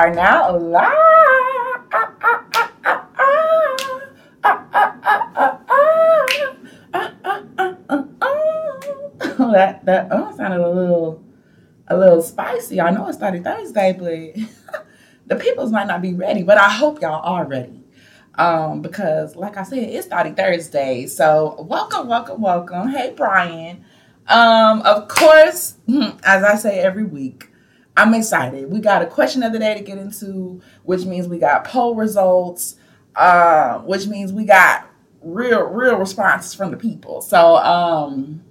Are now live. that that oh sounded a little a little spicy. I know it's started Thursday, but the peoples might not be ready. But I hope y'all are ready. Um, because like I said, it's starting Thursday. So welcome, welcome, welcome. Hey Brian. Um, of course, as I say every week, I'm excited. We got a question of the day to get into, which means we got poll results, uh, which means we got real, real responses from the people. So um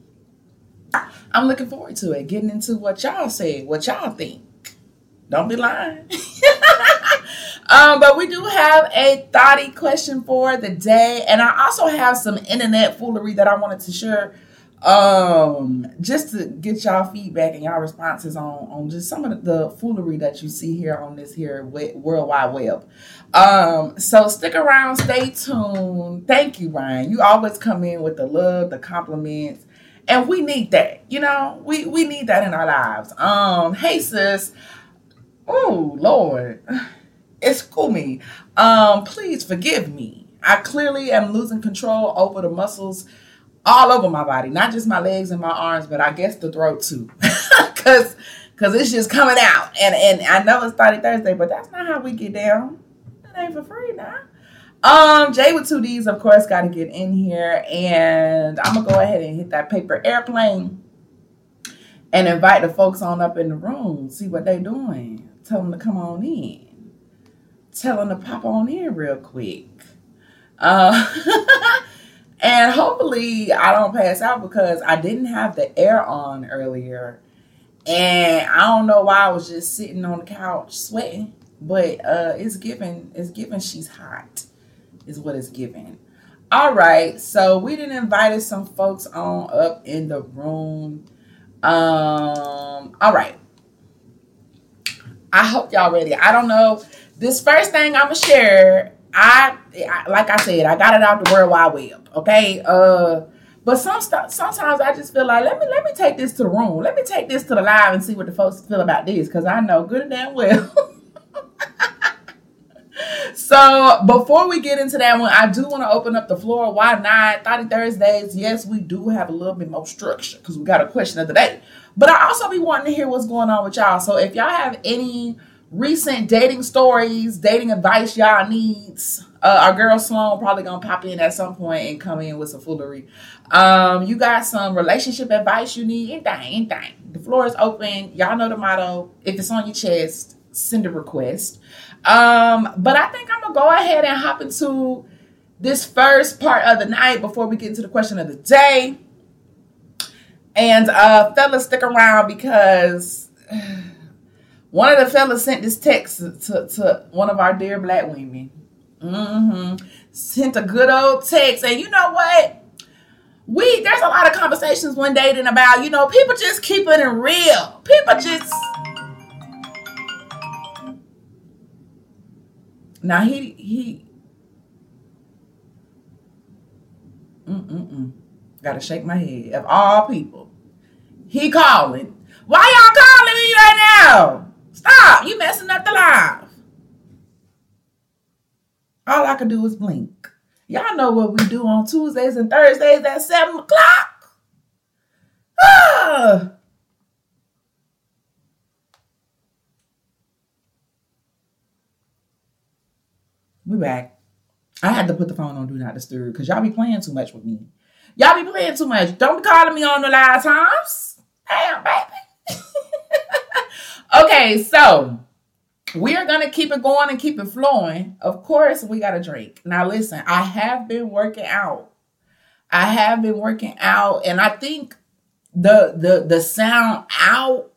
I'm looking forward to it, getting into what y'all say, what y'all think. Don't be lying. um, but we do have a thoughty question for the day, and I also have some internet foolery that I wanted to share um just to get y'all feedback and y'all responses on on just some of the foolery that you see here on this here world wide web. Um so stick around stay tuned. Thank you ryan. You always come in with the love the compliments and we need that you know? We we need that in our lives. Um hey sis. Oh lord. Excuse me. Um please forgive me. I clearly am losing control over the muscles all over my body, not just my legs and my arms, but I guess the throat too, because because it's just coming out. And and I know it's started Thursday, but that's not how we get down. It ain't for free now. Um, Jay with two D's, of course, got to get in here, and I'm gonna go ahead and hit that paper airplane and invite the folks on up in the room, see what they're doing. Tell them to come on in. Tell them to pop on in real quick. Uh, And hopefully I don't pass out because I didn't have the air on earlier. And I don't know why I was just sitting on the couch sweating. But uh it's given it's given she's hot is what it's given. All right, so we didn't invited some folks on up in the room. Um, all right. I hope y'all ready. I don't know. This first thing I'm gonna share I, I like I said, I got it out the World Wide Web. Okay. Uh but some st- sometimes I just feel like let me let me take this to the room. Let me take this to the live and see what the folks feel about this because I know good and damn well. so before we get into that one, I do want to open up the floor. Why not? Thoughty Thursdays. Yes, we do have a little bit more structure because we got a question of the day. But I also be wanting to hear what's going on with y'all. So if y'all have any recent dating stories, dating advice y'all needs. Uh, our girl Sloan probably gonna pop in at some point and come in with some foolery. Um, you got some relationship advice you need, anything, anything. The floor is open. Y'all know the motto. If it's on your chest, send a request. Um, but I think I'm gonna go ahead and hop into this first part of the night before we get into the question of the day. And uh fellas, stick around because one of the fellas sent this text to, to one of our dear black women. Mm-hmm. Sent a good old text. And you know what? We there's a lot of conversations when dating about, you know, people just keeping it real. People just now he he mm-mm-mm. Gotta shake my head. Of all people, he calling. Why y'all calling me right now? Stop! You messing up the live. All I can do is blink. Y'all know what we do on Tuesdays and Thursdays at 7 o'clock. Ah. We back. I had to put the phone on Do Not Disturb because y'all be playing too much with me. Y'all be playing too much. Don't be calling me on the live times. Damn, baby. Okay, so we are gonna keep it going and keep it flowing. Of course, we got to drink. Now, listen, I have been working out. I have been working out, and I think the the the sound out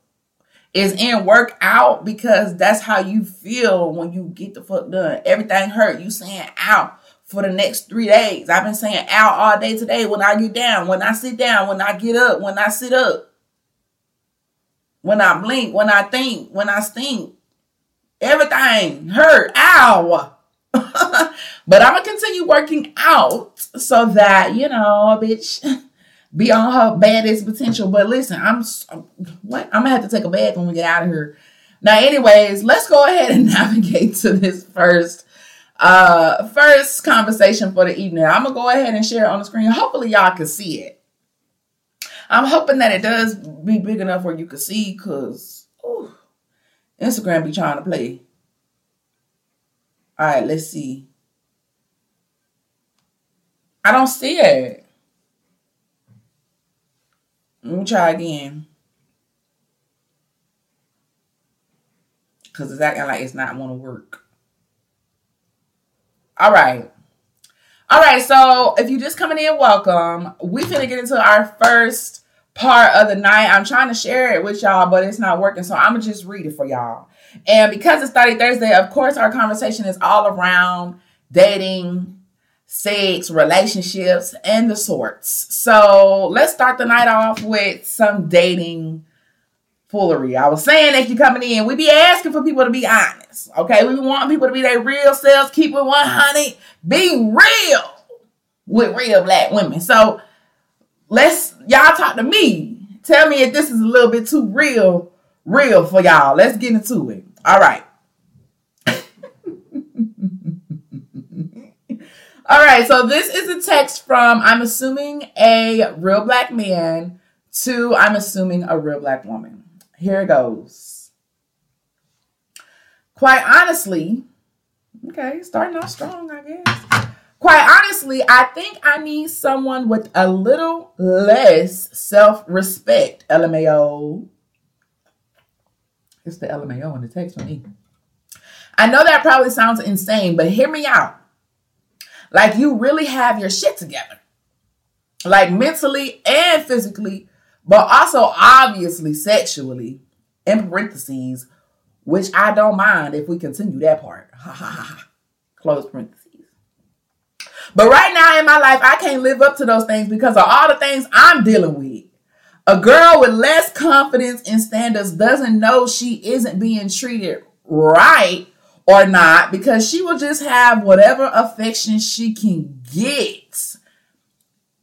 is in work out because that's how you feel when you get the fuck done. Everything hurt. You saying out for the next three days. I've been saying out all day today. When I get down, when I sit down, when I get up, when I sit up when I blink, when I think, when I stink. Everything hurt. Ow. but I'm gonna continue working out so that you know, bitch, be on her baddest potential. But listen, I'm what I'm gonna have to take a bath when we get out of here Now, anyways, let's go ahead and navigate to this first uh first conversation for the evening. I'm gonna go ahead and share it on the screen. Hopefully, y'all can see it. I'm hoping that it does be big enough where you can see, cause Instagram be trying to play. All right, let's see. I don't see it. Let me try again. Because it's acting like it's not want to work. All right. All right, so if you're just coming in, welcome. We finna get into our first part of the night. I'm trying to share it with y'all, but it's not working, so I'm gonna just read it for y'all. And because it's 30 Thursday, of course, our conversation is all around dating, sex, relationships, and the sorts. So let's start the night off with some dating foolery. I was saying if you're coming in, we be asking for people to be honest. Okay, we want people to be their real selves, keep it 100, be real with real black women. So let's y'all talk to me. Tell me if this is a little bit too real, real for y'all. Let's get into it. All right. All right, so this is a text from I'm assuming a real black man to I'm assuming a real black woman. Here it goes. Quite honestly, okay, starting off strong, I guess. Quite honestly, I think I need someone with a little less self respect. LMAO. It's the LMAO in the text for me. I know that probably sounds insane, but hear me out. Like you really have your shit together, like mentally and physically but also obviously sexually, in parentheses, which I don't mind if we continue that part. Close parentheses. But right now in my life, I can't live up to those things because of all the things I'm dealing with. A girl with less confidence and standards doesn't know she isn't being treated right or not because she will just have whatever affection she can get.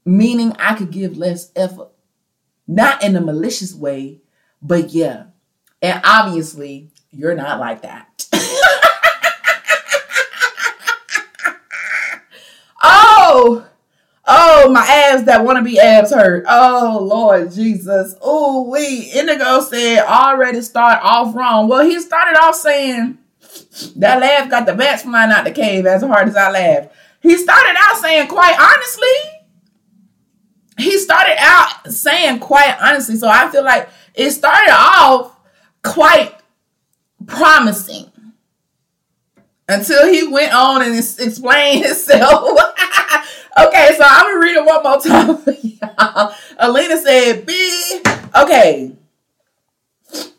Meaning, I could give less effort not in a malicious way, but yeah. And obviously, you're not like that. Oh, my abs that want to be abs hurt. Oh, Lord Jesus. Oh, we. Indigo said already start off wrong. Well, he started off saying that laugh got the bats flying out the cave as hard as I laughed. He started out saying, quite honestly, he started out saying quite honestly. So I feel like it started off quite promising until he went on and explained himself. Okay, so I'm gonna read it one more time for y'all. Alina said, "B." Okay,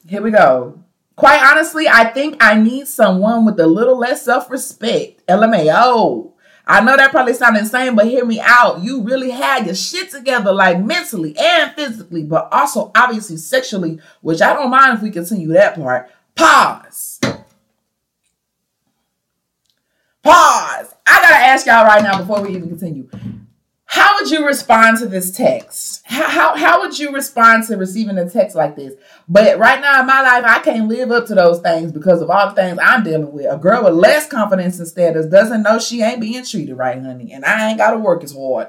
here we go. Quite honestly, I think I need someone with a little less self-respect. LMAO. I know that probably sounds insane, but hear me out. You really had your shit together, like mentally and physically, but also obviously sexually, which I don't mind if we continue that part. Pause. Pause. I gotta ask y'all right now before we even continue. How would you respond to this text? How, how, how would you respond to receiving a text like this? But right now in my life, I can't live up to those things because of all the things I'm dealing with. A girl with less confidence and status doesn't know she ain't being treated right, honey. And I ain't got to work as hard.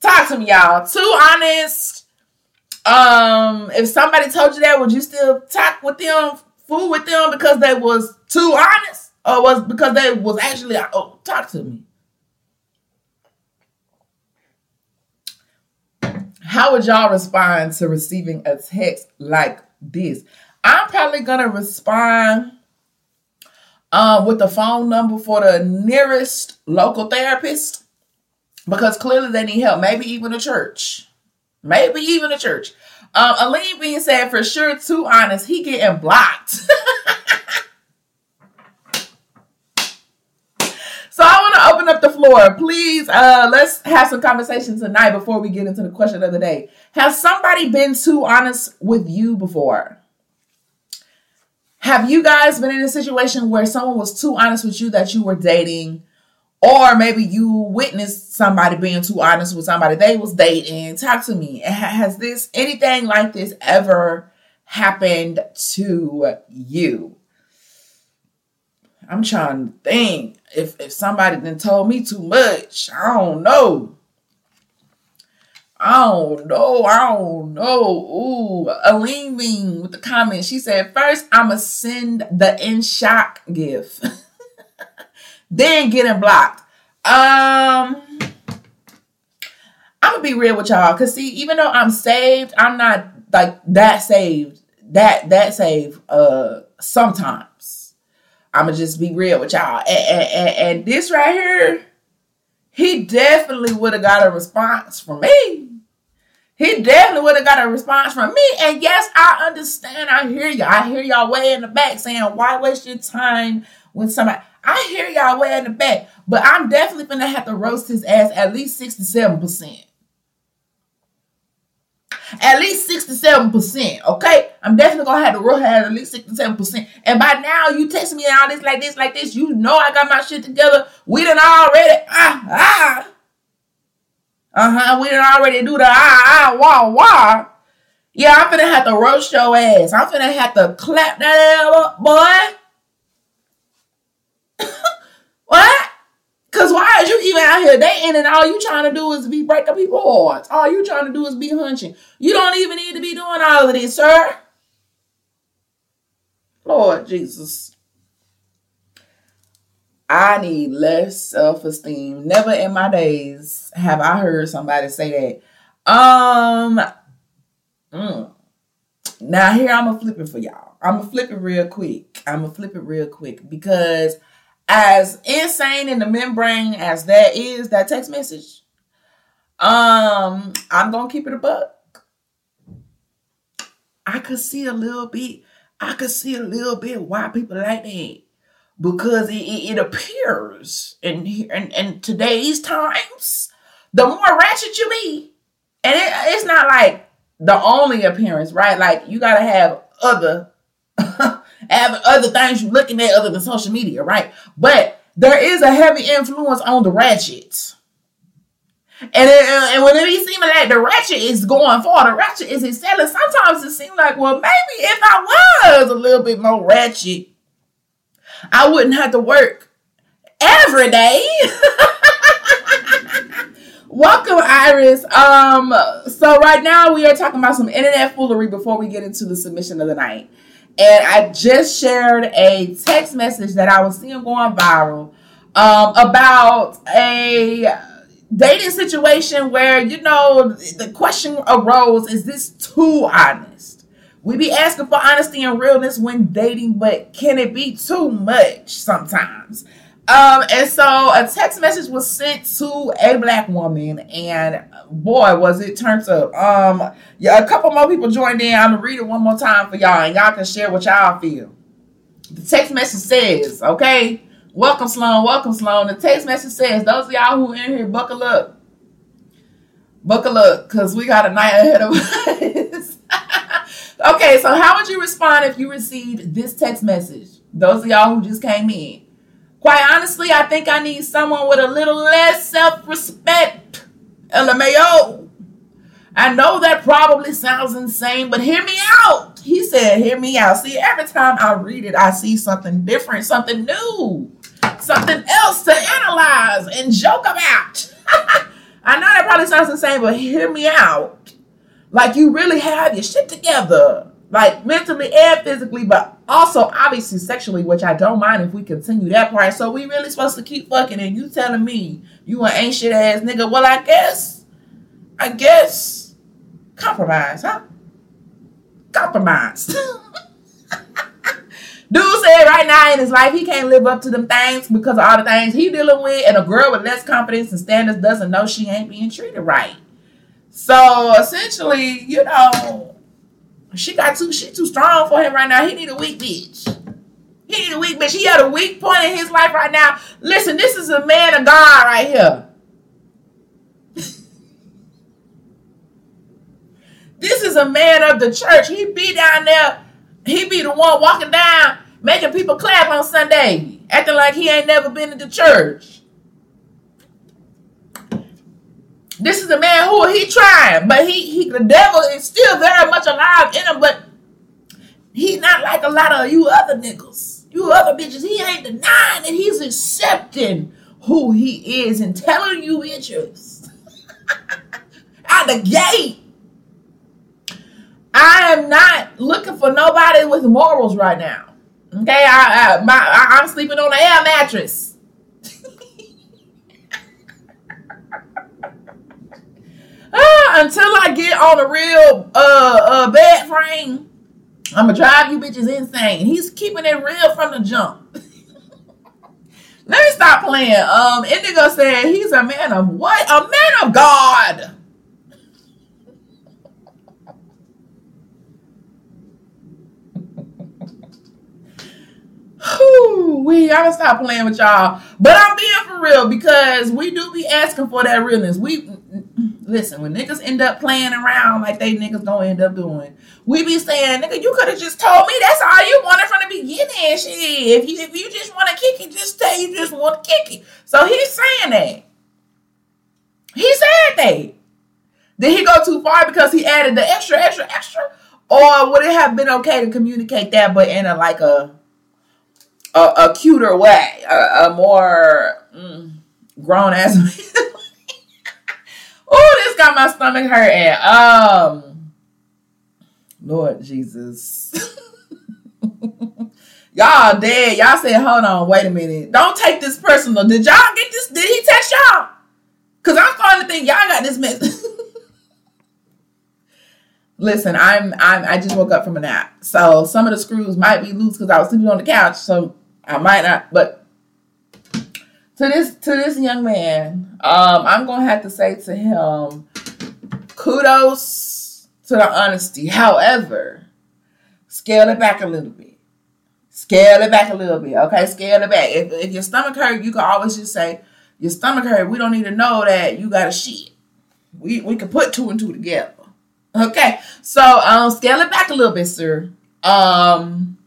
Talk to me, y'all. Too honest. Um, if somebody told you that, would you still talk with them, fool with them because they was too honest? or was because they was actually oh talk to me. How would y'all respond to receiving a text like this? I'm probably gonna respond um, with the phone number for the nearest local therapist because clearly they need help. Maybe even a church. Maybe even a church um, Aline being said for sure too honest he getting blocked So I want to open up the floor. Please, uh, let's have some conversation tonight before we get into the question of the day. Has somebody been too honest with you before? Have you guys been in a situation where someone was too honest with you that you were dating? Or maybe you witnessed somebody being too honest with somebody they was dating. Talk to me. Has this anything like this ever happened to you? I'm trying to think if if somebody then told me too much. I don't know. I don't know. I don't know. Ooh, Aline Bean with the comment. She said, first I'ma send the in shock gift. then getting blocked. Um I'm gonna be real with y'all. Cause see, even though I'm saved, I'm not like that saved. That that saved uh sometimes. I'ma just be real with y'all. And, and, and this right here, he definitely would have got a response from me. He definitely would have got a response from me. And yes, I understand. I hear you. I hear y'all way in the back saying, why waste your time with somebody? I hear y'all way in the back. But I'm definitely gonna have to roast his ass at least 67% at least 67%. Okay. I'm definitely gonna have to have at least 67%. And by now you text me and all this like this, like this. You know I got my shit together. We done already ah ah. Uh-huh. We done already do the ah ah wah wah. Yeah, I'm gonna have to roast your ass. I'm gonna have to clap that up, boy. What? Cause why is you even out here dating and all you trying to do is be breaking people's hearts? All you trying to do is be hunching. You don't even need to be doing all of this, sir. Lord Jesus. I need less self-esteem. Never in my days have I heard somebody say that. Um mm. now here I'm gonna flip it for y'all. I'm gonna flip it real quick. I'm gonna flip it real quick because as insane in the membrane as that is, that text message, um, I'm gonna keep it a buck. I could see a little bit, I could see a little bit why people like that. Because it, it, it appears in, in in today's times, the more ratchet you be, and it, it's not like the only appearance, right? Like you gotta have other have other things you're looking at other than social media, right? But there is a heavy influence on the ratchet. And, and when it seeming like the ratchet is going far, the ratchet is excelling, sometimes it seems like, well, maybe if I was a little bit more ratchet, I wouldn't have to work every day. Welcome, Iris. Um, so right now we are talking about some internet foolery before we get into the submission of the night. And I just shared a text message that I was seeing going viral um, about a dating situation where, you know, the question arose is this too honest? We be asking for honesty and realness when dating, but can it be too much sometimes? Um, and so a text message was sent to a black woman, and boy, was it turned up. Um, yeah, a couple more people joined in. I'm gonna read it one more time for y'all, and y'all can share what y'all feel. The text message says, okay, welcome Sloan, welcome Sloan. The text message says, those of y'all who are in here, buckle up. Buckle up, because we got a night ahead of us. okay, so how would you respond if you received this text message? Those of y'all who just came in. Quite honestly, I think I need someone with a little less self respect. LMAO. I know that probably sounds insane, but hear me out. He said, Hear me out. See, every time I read it, I see something different, something new, something else to analyze and joke about. I know that probably sounds insane, but hear me out. Like you really have your shit together like mentally and physically, but also obviously sexually, which I don't mind if we continue that part. So we really supposed to keep fucking, and you telling me you an ancient ass nigga? Well, I guess, I guess, compromise, huh? Compromise. Dude said right now in his life he can't live up to them things because of all the things he dealing with, and a girl with less confidence and standards doesn't know she ain't being treated right. So essentially, you know, she got too she too strong for him right now. He need a weak bitch. He need a weak bitch. He had a weak point in his life right now. Listen, this is a man of God right here. this is a man of the church. He be down there. He be the one walking down, making people clap on Sunday, acting like he ain't never been to the church. This is a man who he trying, but he, he the devil is still very much alive in him, but he's not like a lot of you other niggas. You other bitches, he ain't denying that he's accepting who he is and telling you bitches out the gate. I am not looking for nobody with morals right now. Okay, I, I my I, I'm sleeping on an air mattress. uh, until I get on a real uh, uh bed frame, I'm gonna drive you bitches insane. He's keeping it real from the jump. Let me stop playing. Um, Indigo said he's a man of what? A man of God. We gotta stop playing with y'all. But I'm being for real because we do be asking for that realness. We listen when niggas end up playing around like they niggas gonna end up doing. We be saying, nigga, you could have just told me that's all you wanted from the beginning. Shit, if you if you just want to kick it, just say you just want to kick it. So he's saying that. He said that. Did he go too far because he added the extra, extra, extra? Or would it have been okay to communicate that, but in a like a a, a cuter way, a, a more mm, grown ass. this got my stomach hurting. Um, Lord Jesus. y'all dead. Y'all said, hold on, wait a minute. Don't take this personal. Did y'all get this? Did he text y'all? Cause I'm starting to think y'all got this mess. Listen, I'm I'm I just woke up from a nap. So some of the screws might be loose because I was sleeping on the couch. So I might not, but to this to this young man, um, I'm gonna have to say to him, kudos to the honesty. However, scale it back a little bit. Scale it back a little bit, okay? Scale it back. If, if your stomach hurt, you can always just say, "Your stomach hurt." We don't need to know that you got a shit. We we can put two and two together. Okay, so um, scale it back a little bit, sir. Um,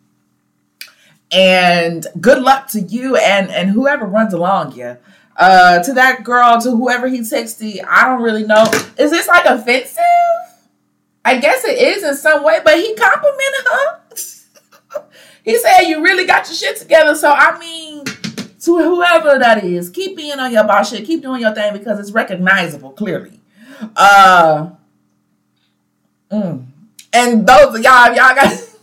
and good luck to you and and whoever runs along you. Uh, to that girl, to whoever he takes the, I don't really know. Is this like offensive? I guess it is in some way, but he complimented her. he said you really got your shit together. So I mean, to whoever that is, keep being on your boss shit, keep doing your thing because it's recognizable clearly. Uh, mm. and those of y'all, y'all got.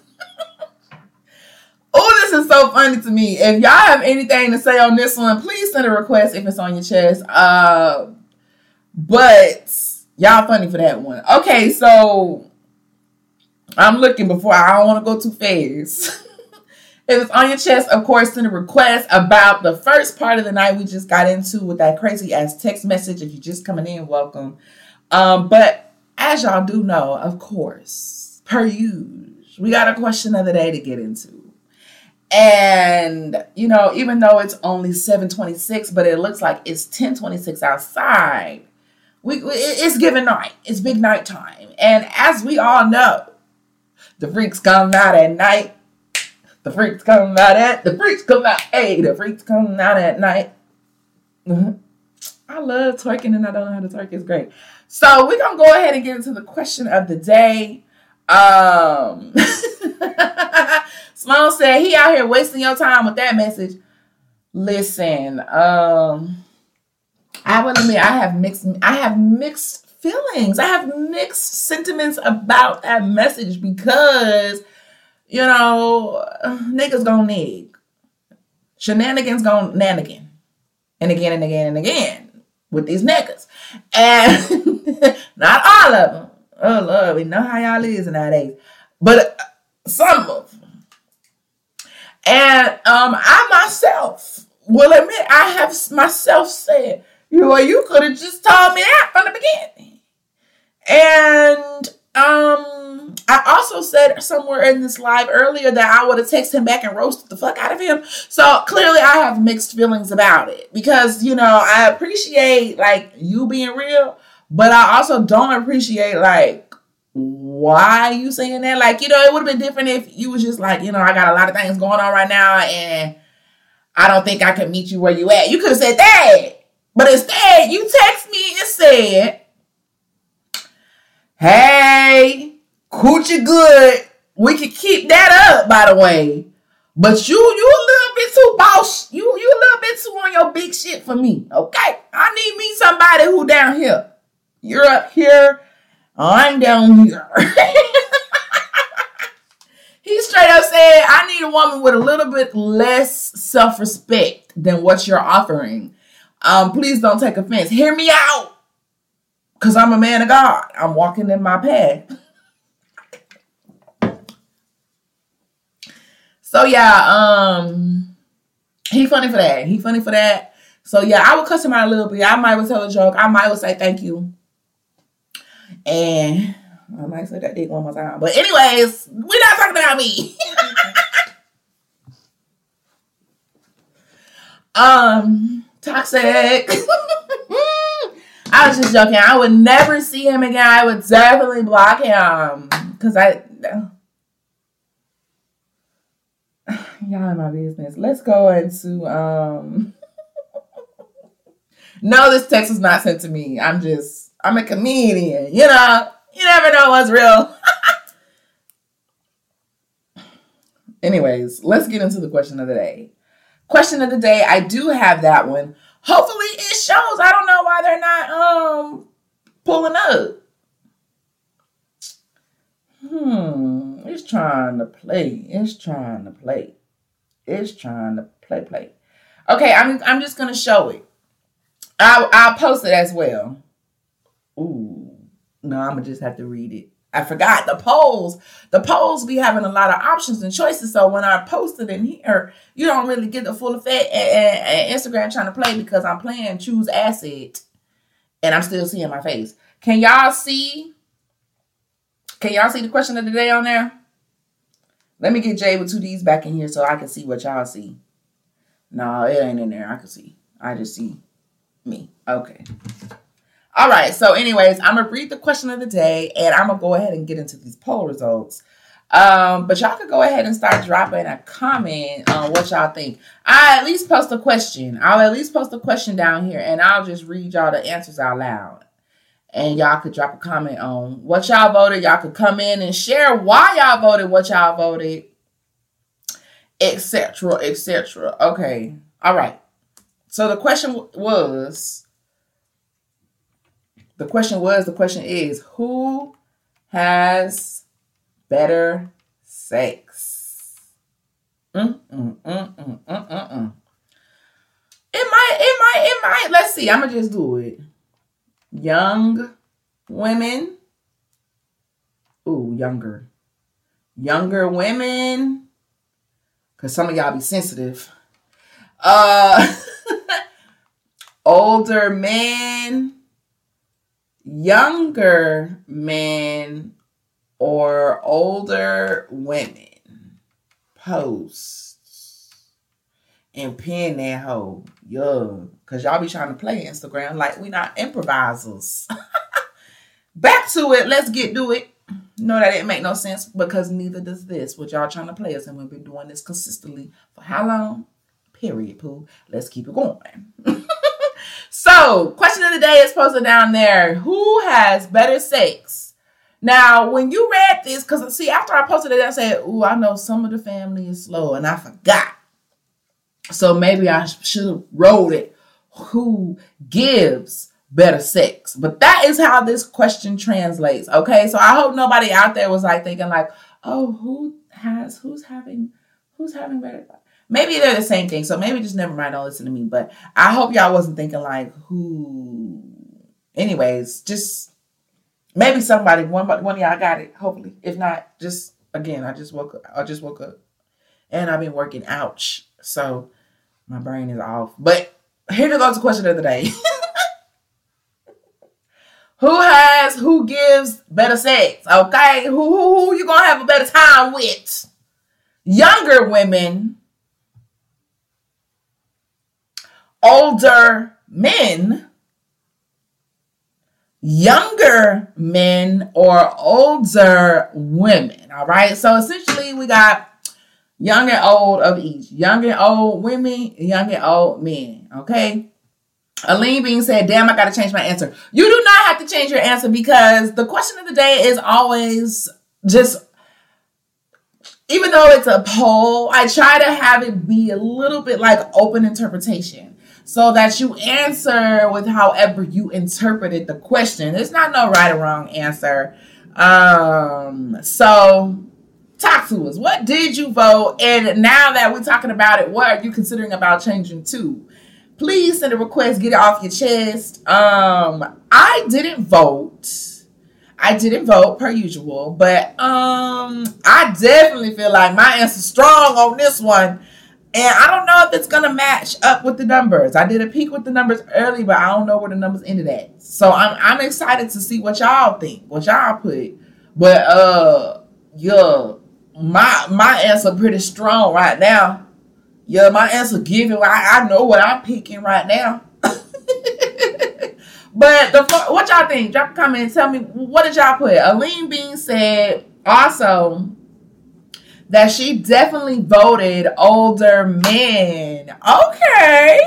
Oh, this is so funny to me. If y'all have anything to say on this one, please send a request if it's on your chest. Uh, but y'all funny for that one. Okay, so I'm looking before I don't want to go too fast. if it's on your chest, of course, send a request about the first part of the night we just got into with that crazy ass text message. If you're just coming in, welcome. Um, but as y'all do know, of course, per usual, we got a question of the day to get into. And you know, even though it's only 726, but it looks like it's 1026 outside. We, it's given night. It's big night time. And as we all know, the freaks come out at night. The freaks come out at the freaks come out. Hey, the freaks come out at night. I love twerking and I don't know how to twerk. It's great. So we're gonna go ahead and get into the question of the day. Um Sloan said he out here wasting your time with that message. Listen, um, I will admit I have mixed I have mixed feelings. I have mixed sentiments about that message because you know niggas gonna nig. Shenanigans gonna nanigan. And again and again and again with these niggas. And not all of them. Oh Lord, we know how y'all is nowadays. But some of them and um, I myself will admit I have myself said, you know, you could have just told me that from the beginning. And um, I also said somewhere in this live earlier that I would have texted him back and roasted the fuck out of him. So clearly I have mixed feelings about it because, you know, I appreciate like you being real, but I also don't appreciate like why you saying that? Like, you know, it would have been different if you was just like, you know, I got a lot of things going on right now and I don't think I can meet you where you at. You could have said that. But instead, you text me and said, Hey, coochie good. We can keep that up, by the way. But you, you a little bit too boss. You, you a little bit too on your big shit for me. Okay, I need me somebody who down here. You're up here. I'm down here. he straight up said, I need a woman with a little bit less self respect than what you're offering. Um, please don't take offense. Hear me out. Because I'm a man of God. I'm walking in my path. so yeah, um, he funny for that. He funny for that. So yeah, I would cuss him out a little bit. I might would tell a joke. I might would say thank you. And I might say that dick one more time. But anyways, we're not talking about me. um, toxic. I was just joking. I would never see him again. I would definitely block him because I. Y'all in my business. Let's go into um. no, this text was not sent to me. I'm just I'm a comedian. You know, you never know what's real. Anyways, let's get into the question of the day. Question of the day, I do have that one. Hopefully it shows. I don't know why they're not um pulling up. Hmm, it's trying to play. It's trying to play. It's trying to play play. Okay, I'm I'm just gonna show it. I'll I'll post it as well. Ooh, no, I'm gonna just have to read it. I forgot the polls. The polls be having a lot of options and choices. So when I post it in here, you don't really get the full effect. And, and, Instagram trying to play because I'm playing choose asset, and I'm still seeing my face. Can y'all see? Can y'all see the question of the day on there? Let me get Jay with two D's back in here so I can see what y'all see. No, it ain't in there. I can see. I just see me. Okay. All right. So, anyways, I'm gonna read the question of the day, and I'm gonna go ahead and get into these poll results. Um, but y'all could go ahead and start dropping a comment on what y'all think. I at least post a question. I'll at least post a question down here, and I'll just read y'all the answers out loud. And y'all could drop a comment on what y'all voted. Y'all could come in and share why y'all voted, what y'all voted, etc., etc. Okay. All right. So the question was the question was, the question is, who has better sex? Mm, mm, mm. It might, it might, it might. Let's see. I'm gonna just do it. Young women. Ooh, younger. Younger women. Cause some of y'all be sensitive. Uh older men younger men or older women posts and pin that hoe. Yeah. Cause y'all be trying to play Instagram like we not improvisers. Back to it. Let's get do it. No, that didn't make no sense because neither does this. What y'all trying to play us, and we've been doing this consistently for how long? Period, Pooh. Let's keep it going. So, question of the day is posted down there. Who has better sex? Now, when you read this, because see, after I posted it, I said, "Ooh, I know some of the family is slow," and I forgot. So maybe I should have wrote it. Who gives better sex? But that is how this question translates. Okay, so I hope nobody out there was like thinking like, "Oh, who has? Who's having? Who's having better?" Maybe they're the same thing. So maybe just never mind. Don't listen to me. But I hope y'all wasn't thinking like who. Anyways, just maybe somebody one one of y'all got it. Hopefully, if not, just again, I just woke up. I just woke up, and I've been working. Ouch. So my brain is off. But here goes the question of the day. who has who gives better sex? Okay, who who, who you gonna have a better time with? Younger women older men, younger men, or older women. All right. So essentially, we got young and old of each young and old women, young and old men. Okay. Aline being said, Damn, I got to change my answer. You do not have to change your answer because the question of the day is always just, even though it's a poll, I try to have it be a little bit like open interpretation so that you answer with however you interpreted the question. There's not no right or wrong answer. Um, so talk to us. What did you vote? And now that we're talking about it, what are you considering about changing to? please send a request, get it off your chest. Um, I didn't vote. I didn't vote per usual, but um, I definitely feel like my answer's strong on this one. And I don't know if it's gonna match up with the numbers. I did a peek with the numbers early, but I don't know where the numbers ended at. So I'm I'm excited to see what y'all think, what y'all put. But uh yeah, my my answer pretty strong right now. Yeah, my answer given. I, I know what I'm picking right now. but the what y'all think? Drop a comment and tell me what did y'all put. Aline Bean said also that she definitely voted older men. Okay.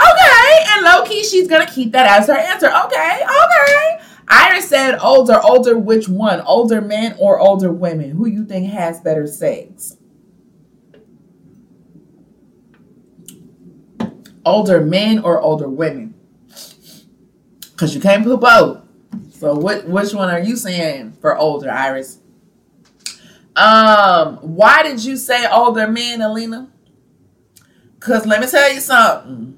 Okay. And low key, she's gonna keep that as her answer. Okay. Okay. Iris said older, older which one? Older men or older women? Who you think has better sex? older men or older women? Because you can't put both. So what which one are you saying for older, Iris? Um, why did you say older men, Alina? Cause let me tell you something.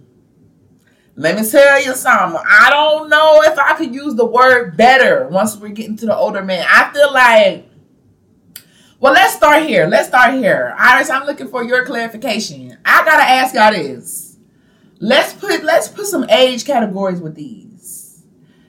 Let me tell you something. I don't know if I could use the word better once we're getting to the older men. I feel like well, let's start here. Let's start here. Iris, I'm looking for your clarification. I gotta ask y'all this. Let's put let's put some age categories with these.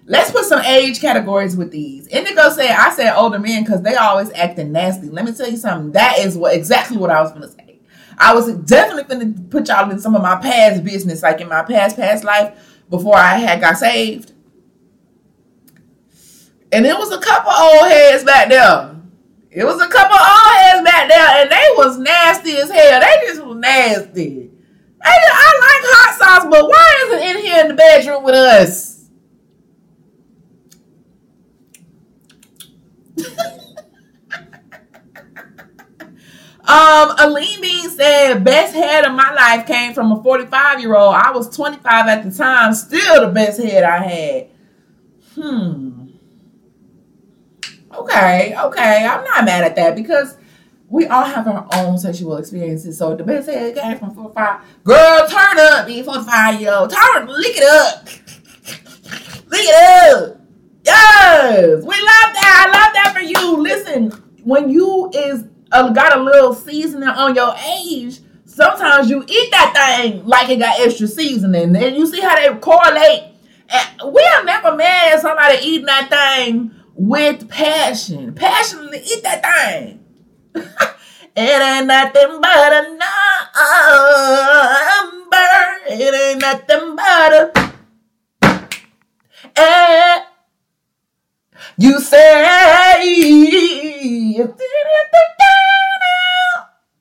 Let's put some age categories with these. Indigo said, I said older men because they always acting nasty. Let me tell you something. That is what exactly what I was gonna say. I was definitely gonna put y'all in some of my past business, like in my past past life before I had got saved. And it was a couple old heads back there. It was a couple old heads back there, and they was nasty as hell. They just was nasty. I, I like hot sauce, but why isn't it in here in the bedroom with us? Um, Aline Bean said, best head of my life came from a 45 year old. I was 25 at the time, still the best head I had. Hmm. Okay, okay. I'm not mad at that because we all have our own sexual experiences. So the best head came from 45. Girl, turn up, be 45 year old. Turn, lick it up. lick it up. Yes, we love that. I love that for you. Listen, when you is uh, got a little seasoning on your age, sometimes you eat that thing like it got extra seasoning. And you see how they correlate. And we are never mad somebody eating that thing with passion. Passionately eat that thing. it ain't nothing but a number. It ain't nothing but a. Eh. You say,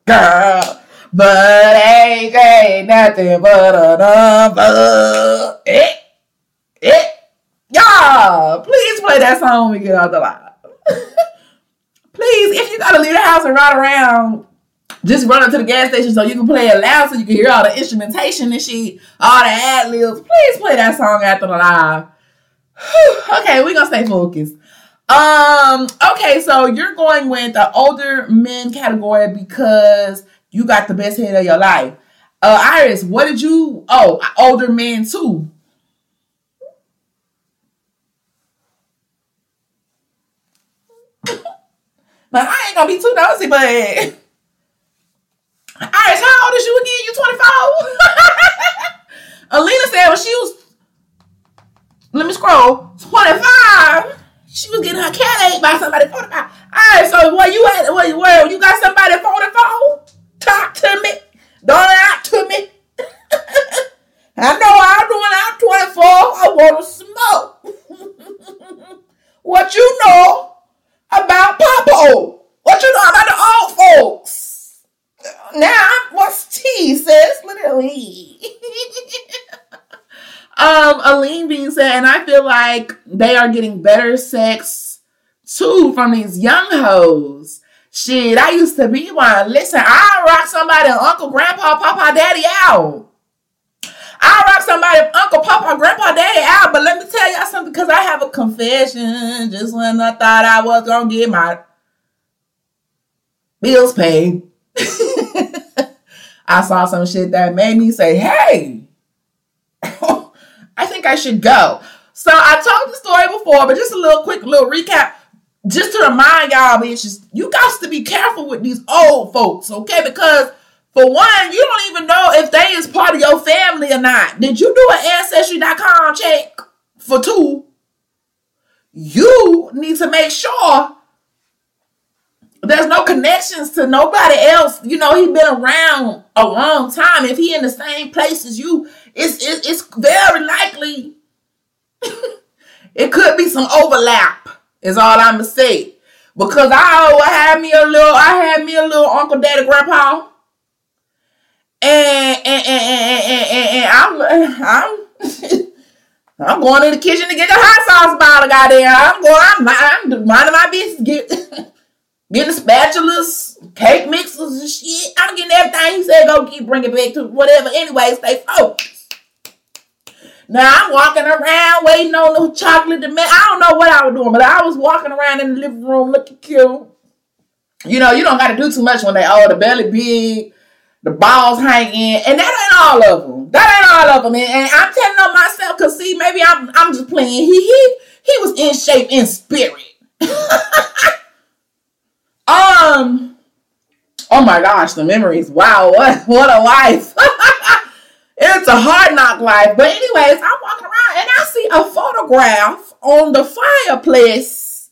girl, but ain't, ain't nothing but a number. Eh, eh. Y'all, please play that song when we get out the line please, if you gotta leave the house and ride around, just run up to the gas station so you can play it loud so you can hear all the instrumentation and shit, all the ad libs. Please play that song after the live. okay, we're gonna stay focused. Um, okay, so you're going with the older men category because you got the best head of your life. Uh, Iris, what did you? Oh, older men too. But I ain't gonna be too nosy, but Iris, how old is you again? You 24? Alina said when she was let me scroll 25, she was getting her cat ate by somebody 45. All right, so where you at? Where, where you got somebody 44? Talk to me. Don't out to me. I know I'm doing out 24. I want to smoke. what you know about Papa. What you know about the old folks? Now, what's tea, sis? Literally. Um, Aline being said, and I feel like they are getting better sex too from these young hoes. Shit, I used to be one. Listen, I rock somebody, uncle, grandpa, papa, daddy out. I rock somebody, uncle, papa, grandpa, daddy out. But let me tell y'all something, because I have a confession. Just when I thought I was gonna get my bills paid, I saw some shit that made me say, "Hey, I think I should go." So I told the story before, but just a little quick little recap just to remind y'all, bitches, you got to be careful with these old folks, okay? Because for one, you don't even know if they is part of your family or not. Did you do an ancestry.com check? For two, you need to make sure there's no connections to nobody else. You know, he been around a long time. If he in the same place as you, it's it's, it's very likely it could be some overlap. Is all I'm gonna say. Because oh, I had me a little, I had me a little uncle, daddy, grandpa, and and and and, and, and I'm I'm. I'm going in the kitchen to get the hot sauce bottle, goddamn. I'm going, I'm, I'm minding my business, getting spatulas, cake mixers and shit. I'm getting everything he said, go keep bringing back to whatever. Anyway, stay focused. Now I'm walking around waiting on the chocolate to melt. I don't know what I was doing, but I was walking around in the living room looking cute. You know, you don't got to do too much when they oh the belly big, the balls hanging, and that ain't all of them. That ain't all of them. And, and I'm telling on myself because see, maybe I'm I'm just playing. He he he was in shape in spirit. um. Oh my gosh, the memories. Wow, what what a life. It's a hard knock life. But anyways, I'm walking around and I see a photograph on the fireplace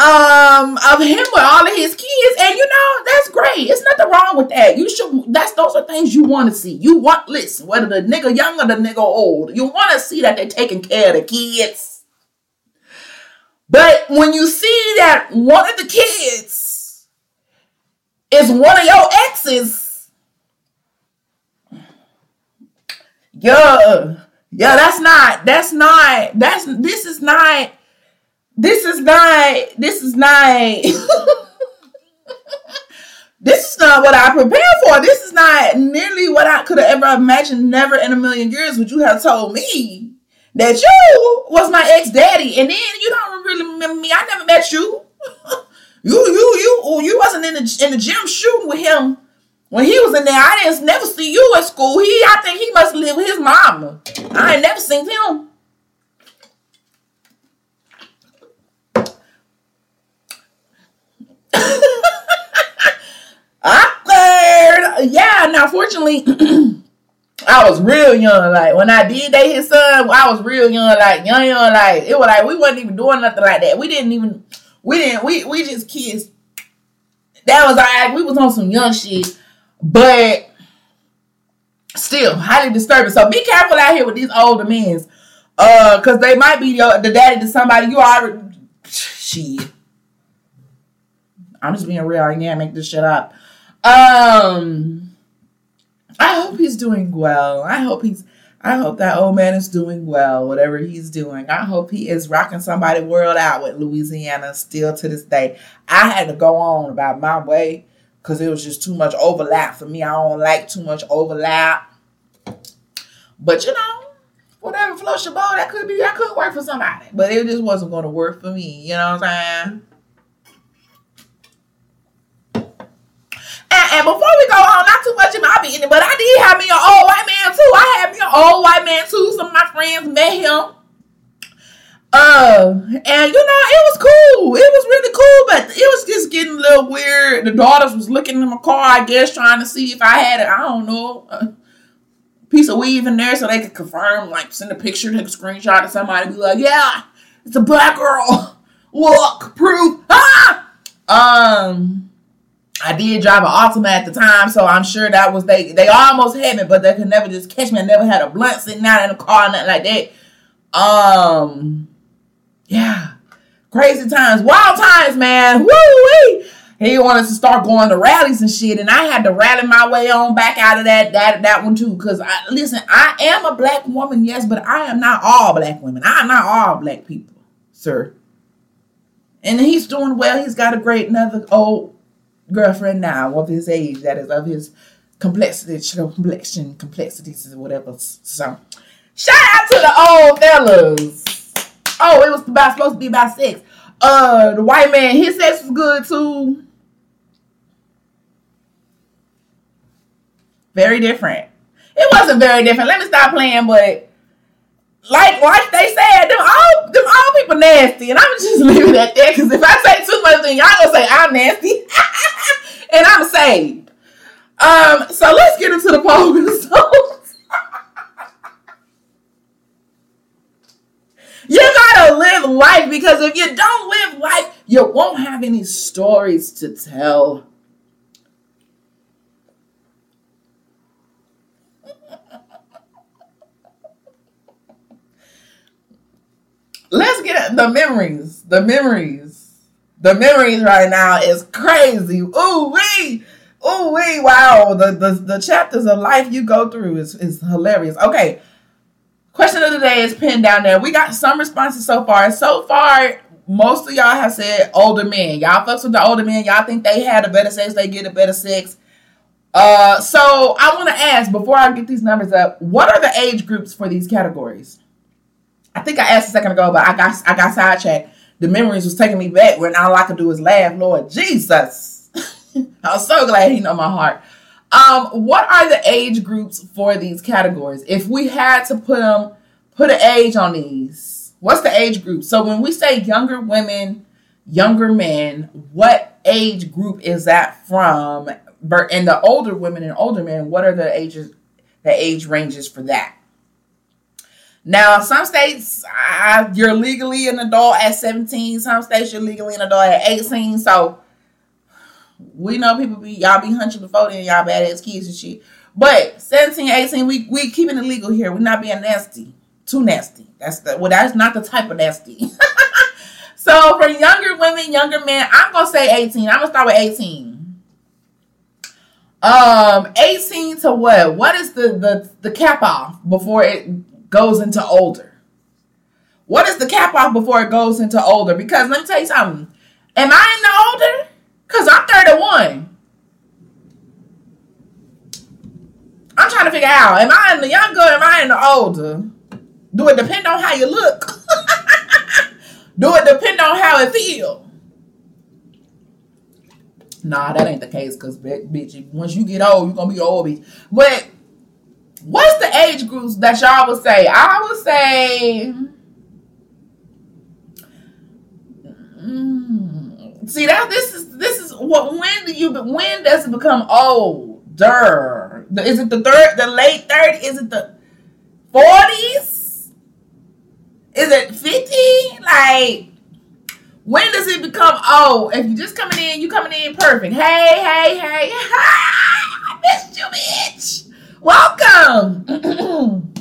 um of him with all of his kids. And you know, that's great. It's nothing wrong with that. You should that's those are things you want to see. You want listen, whether the nigga young or the nigga old, you want to see that they're taking care of the kids. But when you see that one of the kids is one of your exes yeah, yeah, that's not, that's not, that's, this is not, this is not, this is not, this is not what I prepared for. This is not nearly what I could have ever imagined. Never in a million years would you have told me that you was my ex daddy, and then you don't really remember me. I never met you. you, you, you, oh, you wasn't in the in the gym shooting with him when he was in there, I didn't never see you at school. He, I think he must live with his mama. I ain't never seen him. Awkward. Yeah. Now, fortunately, I was real young. Like when I did date his son, I was real young. Like young, young. Like it was like we wasn't even doing nothing like that. We didn't even. We didn't. We we just kids. That was like we was on some young shit. But still highly disturbing. So be careful out here with these older men. Uh, cause they might be your, the daddy to somebody you already shit. I'm just being real. I can't make this shit up. Um, I hope he's doing well. I hope he's. I hope that old man is doing well, whatever he's doing. I hope he is rocking somebody world out with Louisiana still to this day. I had to go on about my way because it was just too much overlap for me. I don't like too much overlap. But you know, whatever floats your boat, that could be that could work for somebody. But it just wasn't gonna work for me. You know what I'm saying? And, before we go on, not too much my business, but I did have me an old white man too. I had me an old white man too. Some of my friends met him. Uh, and you know, it was cool. It was really cool, but it was just getting a little weird. The daughters was looking in my car, I guess, trying to see if I had it. I don't know, piece of weave in there so they could confirm, like send a picture, take a screenshot to somebody, be like, yeah, it's a black girl. Look, proof. Ah! Um, I did drive an Altima at the time, so I'm sure that was they. They almost had me, but they could never just catch me. I never had a blunt sitting out in the car, nothing like that. Um yeah. Crazy times, wild times, man. Woo he wanted to start going to rallies and shit, and I had to rally my way on back out of that that that one too. Cause I listen, I am a black woman, yes, but I am not all black women. I am not all black people, sir. And he's doing well. He's got a great another old girlfriend now of his age that is of his complexity, complexion, complexities, whatever. So, shout out to the old fellas. Oh, it was supposed to be about sex. Uh, the white man, his sex was good too. Very different. It wasn't very different. Let me stop playing, but like like they said, them all them all people nasty, and I'm just leaving it there because if I say too much, then y'all gonna say I'm nasty, and I'm saved. Um, so let's get into the poll results. you gotta live life because if you don't live life, you won't have any stories to tell. let's get the memories. The memories. The memories right now is crazy. Ooh wee. Ooh wee. Wow. The, the the chapters of life you go through is, is hilarious. Okay. Question of the day is pinned down there. We got some responses so far. So far, most of y'all have said older men. Y'all fucks with the older men. Y'all think they had a better sex, they get a better sex. Uh, so I want to ask before I get these numbers up, what are the age groups for these categories? I think I asked a second ago, but I got I got sidetracked. The memories was taking me back when all I could do was laugh. Lord Jesus, I'm so glad he know my heart. Um, what are the age groups for these categories? If we had to put them, put an age on these, what's the age group? So when we say younger women, younger men, what age group is that from? And the older women and older men, what are the ages, the age ranges for that? Now, some states you're legally an adult at 17. Some states you're legally an adult at 18. So we know people be y'all be hunching before then, y'all badass kids and shit. But 17, 18, we we keeping it legal here. We're not being nasty. Too nasty. That's the well, that's not the type of nasty. so for younger women, younger men, I'm gonna say 18. I'm gonna start with 18. Um, 18 to what? What is the the the cap off before it goes into older? What is the cap off before it goes into older? Because let me tell you something. Am I in the older? Because I'm 31. I'm trying to figure out, am I in the younger am I in the older? Do it depend on how you look? Do it depend on how it feel? Nah, that ain't the case, because bitch, once you get old, you're gonna be old bitch. But What's the age groups that y'all would say? I would say. Mm, see that this is this is what when do you when does it become older? Is it the third, the late third? Is it the forties? Is it fifty? Like when does it become old? If you're just coming in, you coming in perfect. Hey, hey, hey, I missed you, bitch. Welcome.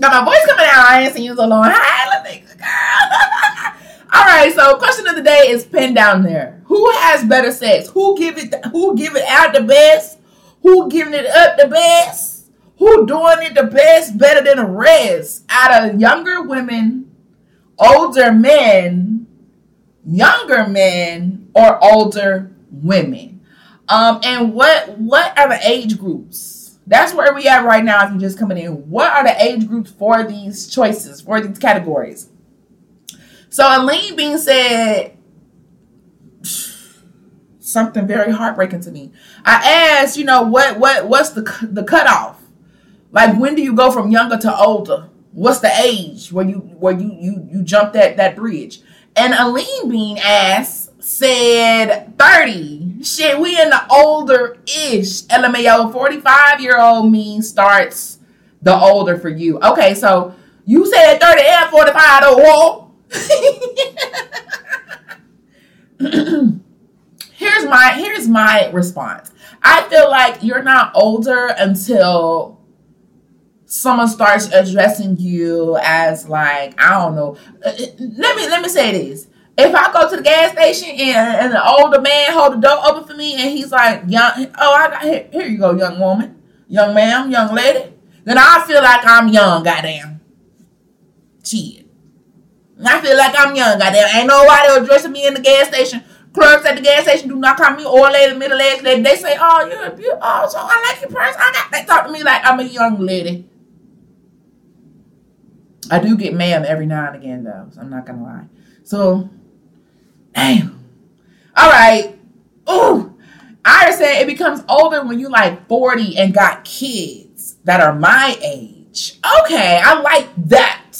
Got my voice coming out. I ain't seen you so long. Hi, Latika girl. All right. So, question of the day is pinned down there. Who has better sex? Who give it? Who give it out the best? Who giving it up the best? Who doing it the best, better than the rest? Out of younger women, older men, younger men, or older women? Um, and what what are the age groups? That's where we at right now. If you're just coming in, what are the age groups for these choices, for these categories? So Aline being said something very heartbreaking to me. I asked, you know, what what what's the the cutoff? Like when do you go from younger to older? What's the age where you where you you you jump that that bridge? And Aline being asked said 30. Shit, we in the older ish. LMAO 45 year old me starts the older for you. Okay, so you said 30 and 45 though. here's my here's my response. I feel like you're not older until someone starts addressing you as like I don't know. Uh, let me let me say this if I go to the gas station and, and an older man hold the door open for me and he's like, young, oh, I got here, here you go, young woman, young ma'am, young lady, then I feel like I'm young, goddamn. Shit. I feel like I'm young, goddamn. Ain't nobody addressing me in the gas station. Clerks at the gas station do not call me old lady, middle aged lady. They say, oh, you're a beautiful, oh, so I like your purse. I got, they talk to me like I'm a young lady. I do get ma'am every now and again, though. So I'm not going to lie. So Damn. All right. Ooh. I understand it becomes older when you like 40 and got kids that are my age. Okay, I like that.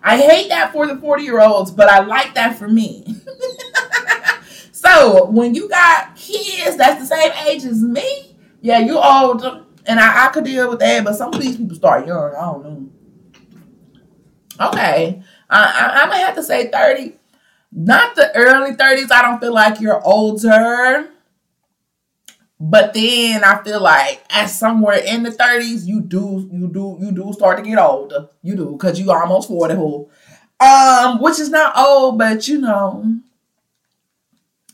I hate that for the 40 year olds, but I like that for me. so when you got kids that's the same age as me, yeah, you old, and I, I could deal with that, but some of these people start young. I don't know. Okay, I, I, I'm gonna have to say 30 not the early 30s. I don't feel like you're older. But then I feel like at somewhere in the 30s, you do, you do, you do start to get older. You do, because you almost 40 who. Um, which is not old, but you know.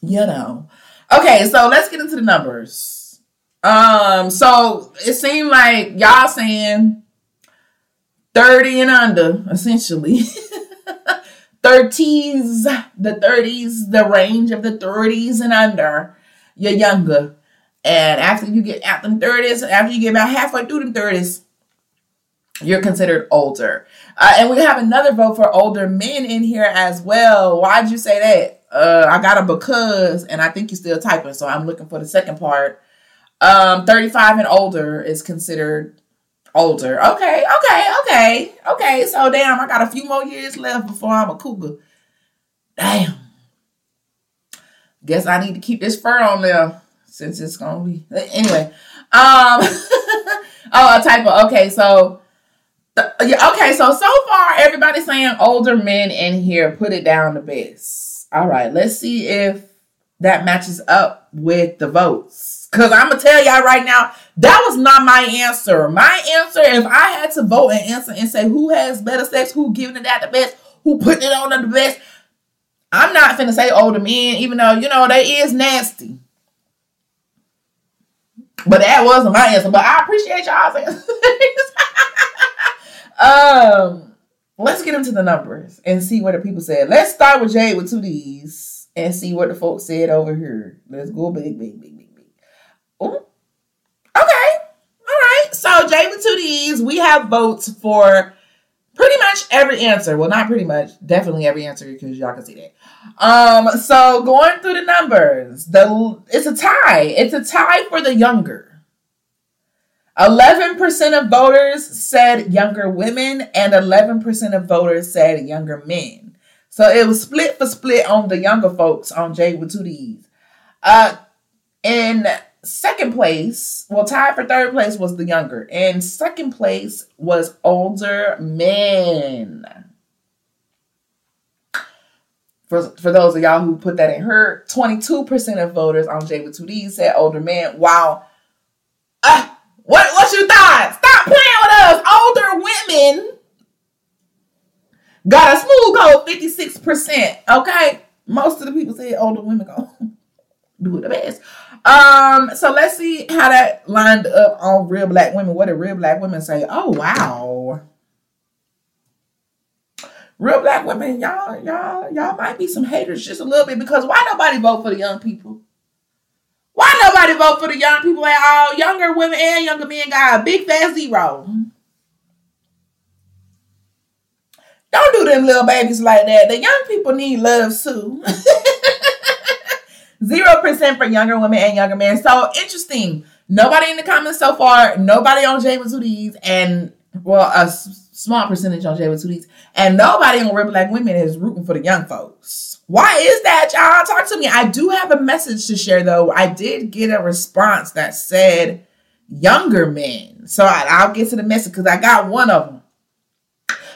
You know. Okay, so let's get into the numbers. Um, so it seemed like y'all saying 30 and under, essentially. 30s, the 30s, the range of the 30s and under, you're younger. And after you get after the 30s, after you get about halfway through the 30s, you're considered older. Uh, and we have another vote for older men in here as well. Why'd you say that? Uh, I got a because, and I think you're still typing, so I'm looking for the second part. Um, 35 and older is considered older. Okay, okay, okay, okay. So damn, I got a few more years left before I'm a cougar. Damn. Guess I need to keep this fur on there since it's gonna be anyway. Um. oh, a typo. Okay, so. Yeah, okay, so so far everybody's saying older men in here put it down the best. All right, let's see if that matches up with the votes. Cause I'm gonna tell y'all right now, that was not my answer. My answer, if I had to vote and answer and say who has better sex, who giving it at the best, who putting it on the best, I'm not finna say older men, even though you know they is nasty. But that wasn't my answer. But I appreciate y'all's answers. um, let's get into the numbers and see what the people said. Let's start with Jade with two D's and see what the folks said over here. Let's go big, big, big, big, big. Oh, so J with two D's, we have votes for pretty much every answer. Well, not pretty much, definitely every answer because y'all can see that. Um, so going through the numbers, the it's a tie. It's a tie for the younger. 11% of voters said younger women and 11% of voters said younger men. So it was split for split on the younger folks on J with two D's. Uh, in second place, well, tied for third place was the younger, and second place was older men. For, for those of y'all who put that in her, 22% of voters on J with 2D said older men. Wow. Uh, what, what's your thoughts? Stop playing with us. Older women got a smooth code 56%. Okay. Most of the people said older women go do it the best. Um, so let's see how that lined up on real black women. What did real black women say? Oh wow. Real black women, y'all, y'all, y'all might be some haters just a little bit because why nobody vote for the young people? Why nobody vote for the young people at all? Younger women and younger men got a big fat zero. Don't do them little babies like that. The young people need love too. Zero percent for younger women and younger men. So interesting. Nobody in the comments so far. Nobody on J with two and well, a s- small percentage on J with two and nobody on Real Black Women is rooting for the young folks. Why is that, y'all? Talk to me. I do have a message to share, though. I did get a response that said younger men. So I, will get to the message because I got one of them.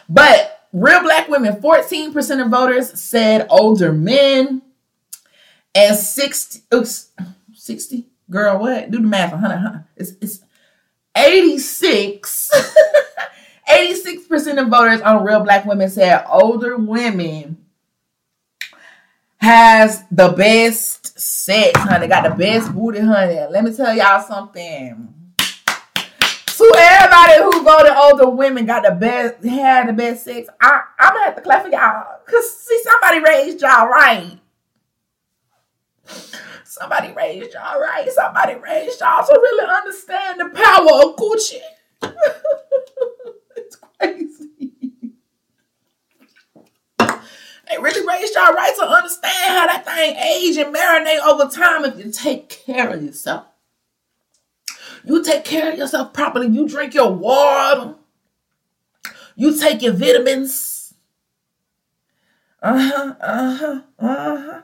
But real black women, 14% of voters said older men and 60, oops, 60, girl, what? Do the math, 100, It's, it's 86, 86% of voters on Real Black Women said older women has the best sex, honey. Got the best booty, honey. Let me tell y'all something. To everybody who voted older women got the best, had the best sex, I, I'm gonna have to clap for y'all. Cause see, somebody raised y'all right. Somebody raised y'all right. Somebody raised y'all to really understand the power of coochie. it's crazy. They really raised y'all right to understand how that thing age and marinate over time if you take care of yourself. You take care of yourself properly. You drink your water. You take your vitamins. Uh-huh, uh-huh, uh-huh.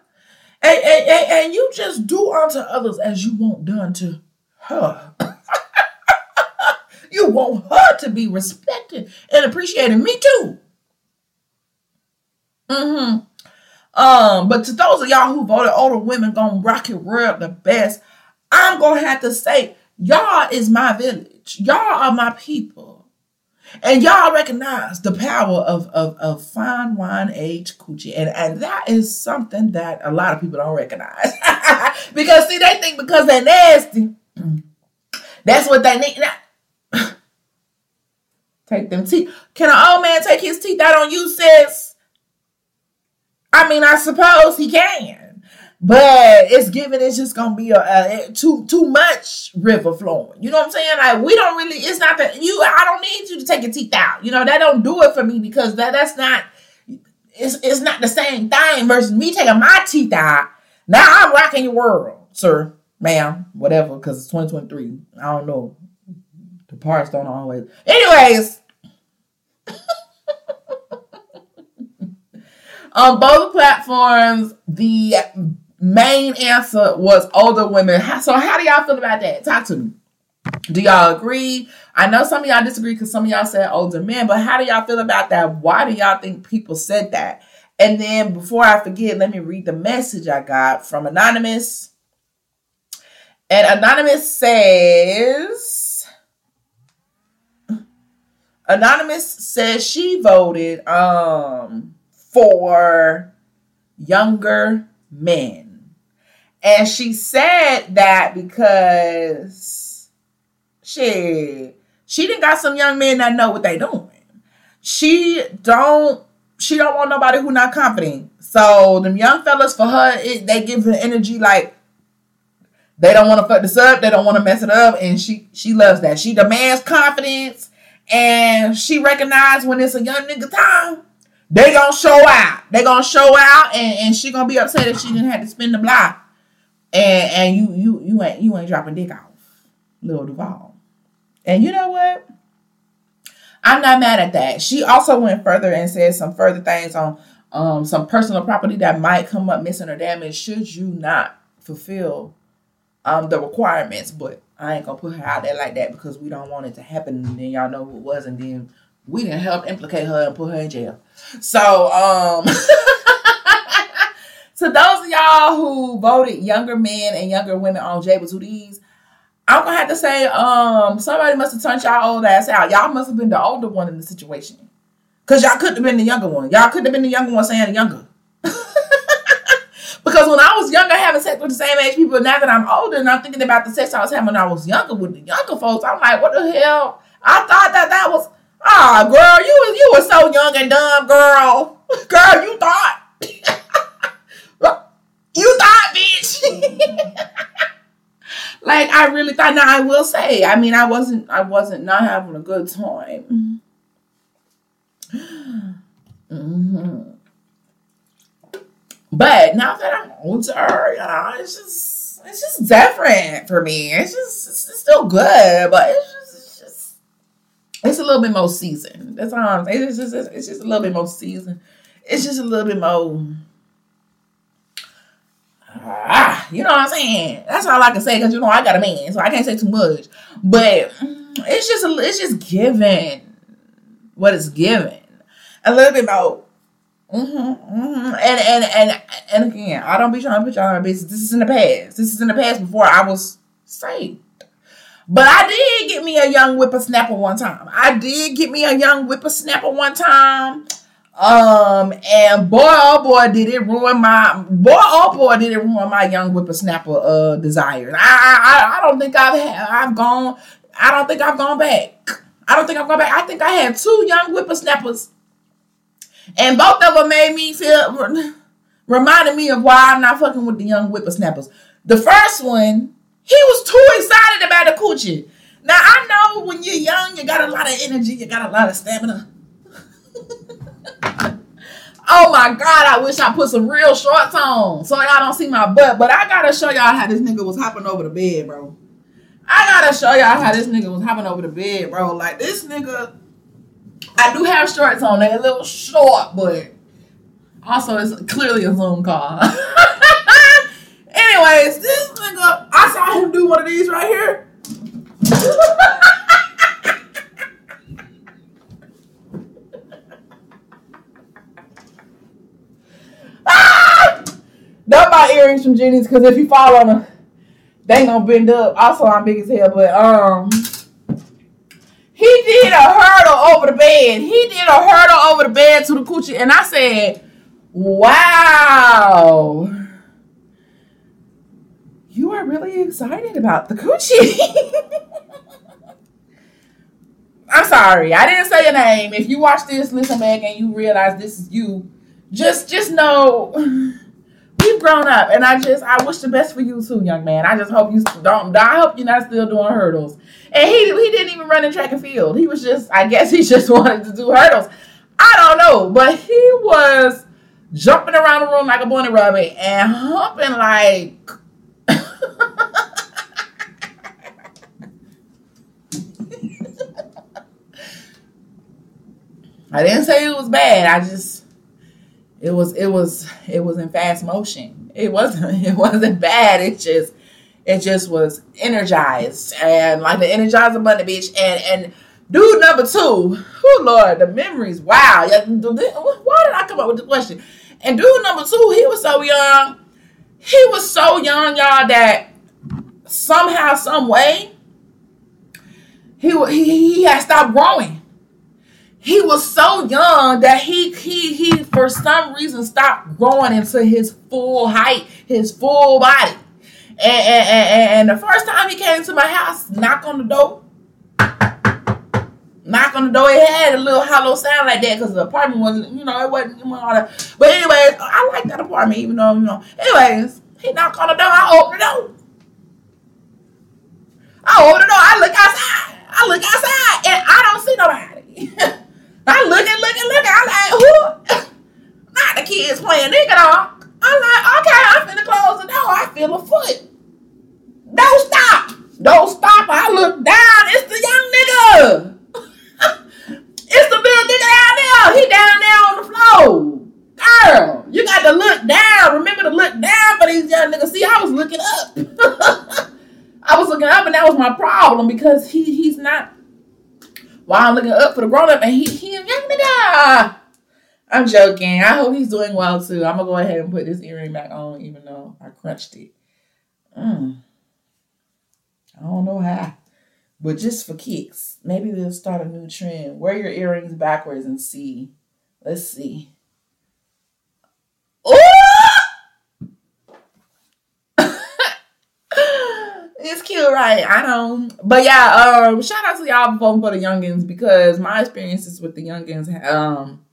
And, and, and, and you just do unto others as you want done to her. you want her to be respected and appreciated. Me too. Mm-hmm. Um, but to those of y'all who voted older women gonna rock your world the best, I'm gonna have to say, y'all is my village. Y'all are my people. And y'all recognize the power of, of, of fine wine aged coochie. And, and that is something that a lot of people don't recognize. because see, they think because they're nasty, that's what they need. Now, take them teeth. Can an old man take his teeth out on you, sis? I mean, I suppose he can, but it's given it's just gonna be a, a, too too much river flowing. You know what I'm saying? Like we don't really. It's not that you. I don't need you to take your teeth out. You know that don't do it for me because that that's not. It's it's not the same thing versus me taking my teeth out. Now I'm rocking your world, sir, ma'am, whatever. Because it's 2023. I don't know. The parts don't always. Anyways. On both platforms, the main answer was older women. So, how do y'all feel about that? Talk to me. Do y'all agree? I know some of y'all disagree because some of y'all said older men, but how do y'all feel about that? Why do y'all think people said that? And then before I forget, let me read the message I got from Anonymous. And Anonymous says, Anonymous says she voted um for younger men. And she said that because she she didn't got some young men that know what they doing. She don't she don't want nobody who not confident. So them young fellas for her, it, they give her energy like they don't want to fuck this up, they don't want to mess it up, and she she loves that. She demands confidence, and she recognizes when it's a young nigga time they gonna show out. They gonna show out, and, and she gonna be upset if she didn't have to spend the block. And and you you you ain't you ain't dropping dick off, Lil Duval. And you know what? I'm not mad at that. She also went further and said some further things on um, some personal property that might come up missing or damaged should you not fulfill um, the requirements. But I ain't gonna put her out there like that because we don't want it to happen. And then y'all know who it was, and then we didn't help implicate her and put her in jail. So, um, to those of y'all who voted younger men and younger women on Jables who these, I'm gonna have to say, um, somebody must have turned y'all old ass out. Y'all must have been the older one in the situation. Cause y'all couldn't have been the younger one. Y'all couldn't have been the younger one saying younger. because when I was younger, having sex with the same age people, now that I'm older and I'm thinking about the sex I was having when I was younger with the younger folks, I'm like, what the hell? I thought that that was Ah, girl, you you were so young and dumb, girl. Girl, you thought. you thought, bitch. like I really thought. Now I will say, I mean, I wasn't, I wasn't not having a good time. Mm-hmm. But now that I'm older, you know, it's just, it's just different for me. It's just, it's still good, but it's just it's a little bit more seasoned. That's all I'm saying. It's just it's just a little bit more seasoned. It's just a little bit more. Ah, you know what I'm saying? That's all I can say because you know I got a man, so I can't say too much. But it's just it's just given what it's given a little bit more. Mm-hmm, mm-hmm. And and and and again, I don't be trying to put y'all in business. This is in the past. This is in the past before I was saved. But I did get me a young whippersnapper one time. I did get me a young whippersnapper one time. Um, and boy, oh boy, did it ruin my boy, oh boy, did it ruin my young whippersnapper uh desires. I, I, I don't think I've had, I've gone, I don't think I've gone back. I don't think I've gone back. I think I had two young whippersnappers, and both of them made me feel, reminded me of why I'm not fucking with the young whippersnappers. The first one, he was too excited about the coochie. Now I know when you're young, you got a lot of energy, you got a lot of stamina. Oh my god, I wish I put some real shorts on so y'all don't see my butt. But I gotta show y'all how this nigga was hopping over the bed, bro. I gotta show y'all how this nigga was hopping over the bed, bro. Like this nigga, I do have shorts on. They're a little short, but also it's clearly a Zoom call. Anyways, this nigga, I saw him do one of these right here. ah! Not my earrings from Jenny's because if you fall on them, they gonna bend up. Also, I'm big as hell, but um, he did a hurdle over the bed. He did a hurdle over the bed to the coochie, and I said, "Wow." You are really excited about the coochie. I'm sorry, I didn't say your name. If you watch this, listen back, and you realize this is you, just just know we've grown up, and I just I wish the best for you too, young man. I just hope you don't. I hope you're not still doing hurdles. And he he didn't even run in track and field. He was just I guess he just wanted to do hurdles. I don't know, but he was jumping around the room like a bunny rabbit and humping like. I didn't say it was bad. I just it was it was it was in fast motion. It wasn't it wasn't bad. It just it just was energized and like the energizer bunny bitch and and dude number two. Oh Lord, the memories. Wow. Why did I come up with the question? And dude number two, he was so young. He was so young, y'all, that somehow, some way, he he he had stopped growing he was so young that he he he for some reason stopped growing into his full height, his full body. And, and, and, and the first time he came to my house, knock on the door. Knock on the door. It had a little hollow sound like that because the apartment wasn't, you know, it wasn't, it wasn't all that. But anyways, I like that apartment, even though, you know. Anyways, he knocked on the door. I opened the door. I open the door. I look outside. I look outside, and I don't see nobody. I look and look and look. I'm like, who? Not the kids playing nigga dog. I'm like, okay, I'm finna close the door. I feel a foot. Don't stop. Don't stop. I look down. It's the young nigga. it's the little nigga down there. He down there on the floor. Girl, you got to look down. Remember to look down for these young niggas. See, I was looking up. I was looking up, and that was my problem because he he's not while I'm looking up for the grown up and he he nigga. I'm joking. I hope he's doing well too. I'm gonna go ahead and put this earring back on, even though I crunched it. Mm. I don't know how, but just for kicks, maybe they'll start a new trend. Wear your earrings backwards and see. Let's see. Ooh! It's cute, right? I know. But yeah, um, shout out to y'all voting for the youngins because my experiences with the youngins, um,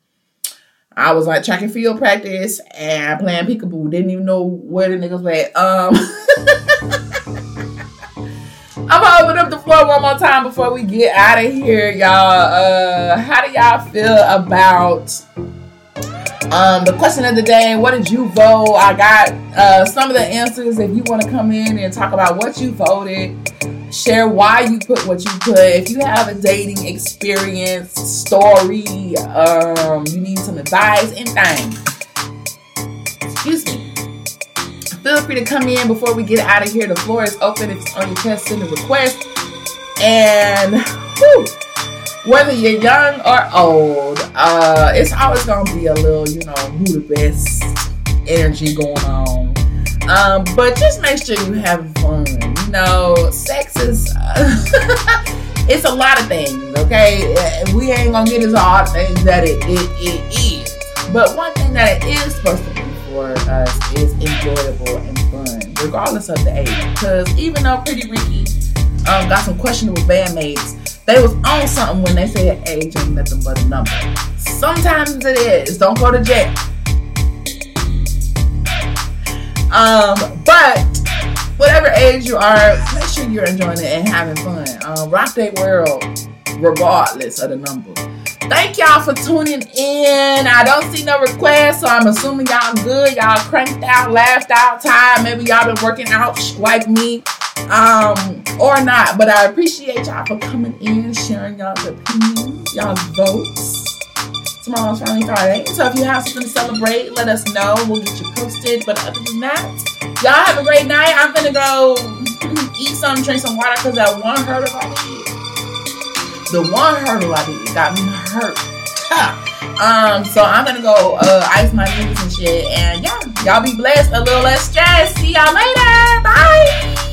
I was like track and field practice and playing peekaboo. Didn't even know where the niggas were at. Um, I'm gonna open up the floor one more time before we get out of here, y'all. Uh, how do y'all feel about um, the question of the day, what did you vote? I got uh, some of the answers. If you want to come in and talk about what you voted, share why you put what you put. If you have a dating experience, story, um, you need some advice, anything. Excuse me. Feel free to come in before we get out of here. The floor is open. It's on your chest, send a request. And whew, whether you're young or old, uh, it's always gonna be a little, you know, who the best energy going on. Um, but just make sure you have fun. You know, sex is uh, it's a lot of things. Okay, we ain't gonna get into all things that it, it, it is. But one thing that it is supposed to be for us is enjoyable and fun, regardless of the age. Because even though Pretty Ricky um, got some questionable bandmates, they was on something when they said age ain't nothing but a number. Sometimes it is. Don't go to jail. Um, but whatever age you are, make sure you're enjoying it and having fun. Um, rock their world, regardless of the number. Thank y'all for tuning in. I don't see no requests, so I'm assuming y'all good. Y'all cranked out, laughed out, tired. Maybe y'all been working out like me, um, or not. But I appreciate y'all for coming in, sharing y'all's opinions, y'all's votes. Tomorrow's Family Friday. So if you have something to celebrate, let us know. We'll get you posted. But other than that, y'all have a great night. I'm gonna go eat some, drink some water because that one hurdle I did. The one hurdle I did got me hurt. um, so I'm gonna go uh, ice my knees and shit. And yeah, y'all be blessed. A little less stress. See y'all later. Bye.